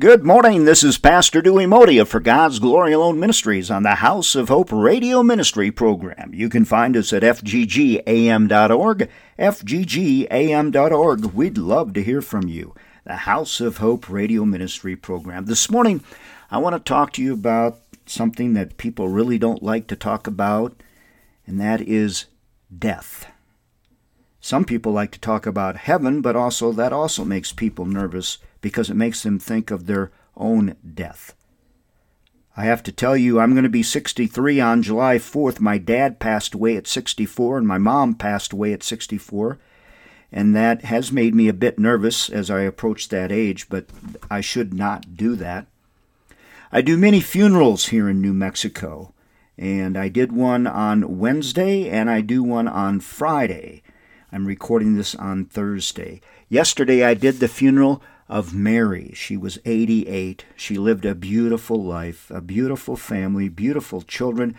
Good morning. This is Pastor Dewey Modia for God's Glory Alone Ministries on the House of Hope Radio Ministry program. You can find us at fggam.org, fggam.org. We'd love to hear from you. The House of Hope Radio Ministry program. This morning, I want to talk to you about something that people really don't like to talk about, and that is death. Some people like to talk about heaven, but also that also makes people nervous because it makes them think of their own death. I have to tell you, I'm going to be 63 on July 4th. My dad passed away at 64, and my mom passed away at 64. And that has made me a bit nervous as I approach that age, but I should not do that. I do many funerals here in New Mexico, and I did one on Wednesday and I do one on Friday. I'm recording this on Thursday. Yesterday I did the funeral of Mary. She was 88. She lived a beautiful life, a beautiful family, beautiful children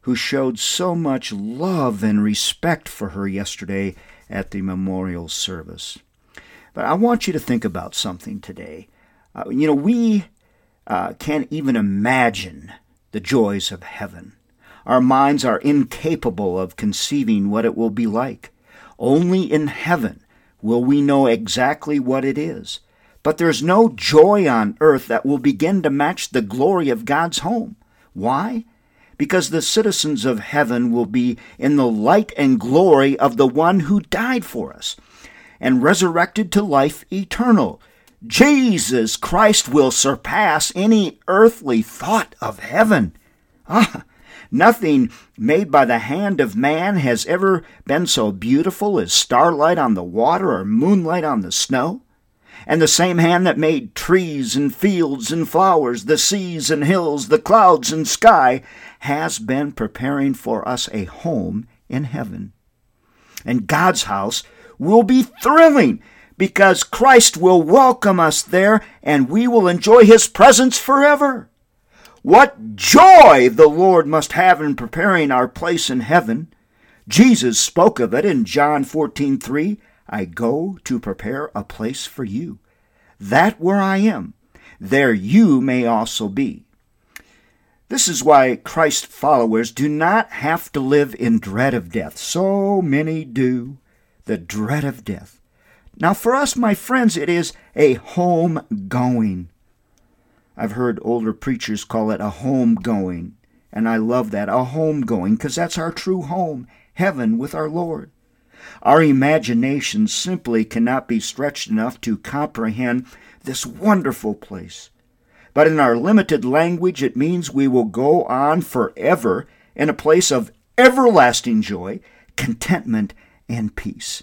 who showed so much love and respect for her yesterday at the memorial service. But I want you to think about something today. Uh, you know, we uh, can't even imagine the joys of heaven. Our minds are incapable of conceiving what it will be like. Only in heaven will we know exactly what it is. But there's no joy on earth that will begin to match the glory of God's home. Why? Because the citizens of heaven will be in the light and glory of the one who died for us and resurrected to life eternal. Jesus Christ will surpass any earthly thought of heaven. Ah, nothing made by the hand of man has ever been so beautiful as starlight on the water or moonlight on the snow and the same hand that made trees and fields and flowers, the seas and hills, the clouds and sky, has been preparing for us a home in heaven. And God's house will be thrilling because Christ will welcome us there and we will enjoy his presence forever. What joy the Lord must have in preparing our place in heaven. Jesus spoke of it in John 14:3. I go to prepare a place for you, that where I am, there you may also be. This is why Christ followers do not have to live in dread of death. So many do, the dread of death. Now, for us, my friends, it is a home going. I've heard older preachers call it a home going, and I love that, a home going, because that's our true home, heaven with our Lord. Our imagination simply cannot be stretched enough to comprehend this wonderful place. But in our limited language, it means we will go on forever in a place of everlasting joy, contentment, and peace.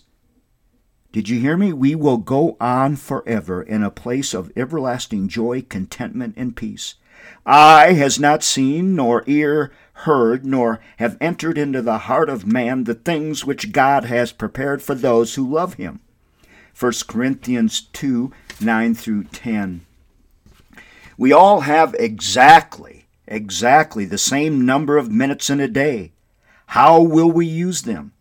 Did you hear me? We will go on forever in a place of everlasting joy, contentment, and peace. Eye has not seen, nor ear heard, nor have entered into the heart of man the things which God has prepared for those who love him. 1 Corinthians 2 9 through 10. We all have exactly, exactly the same number of minutes in a day. How will we use them?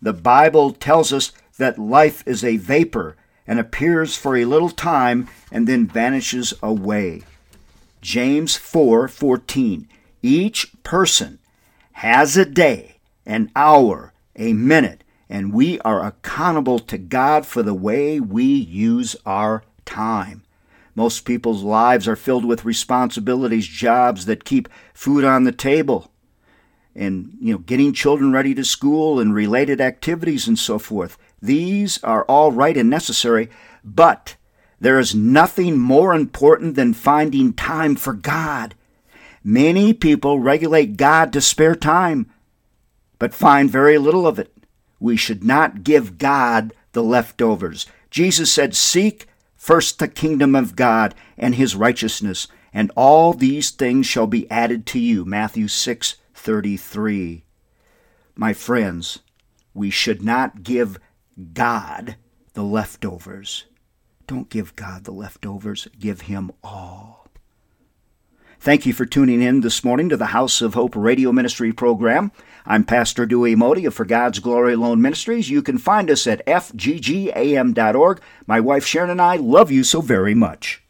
The Bible tells us that life is a vapor and appears for a little time and then vanishes away. James 4:14 Each person has a day, an hour, a minute, and we are accountable to God for the way we use our time. Most people's lives are filled with responsibilities, jobs that keep food on the table, and you know, getting children ready to school and related activities and so forth. These are all right and necessary, but there is nothing more important than finding time for God. Many people regulate God to spare time, but find very little of it. We should not give God the leftovers. Jesus said, Seek first the kingdom of God and his righteousness, and all these things shall be added to you. Matthew 6 33. My friends, we should not give God the leftovers. Don't give God the leftovers, give Him all. Thank you for tuning in this morning to the House of Hope radio ministry program. I'm Pastor Dewey Modia for God's Glory Alone Ministries. You can find us at fggam.org. My wife Sharon and I love you so very much.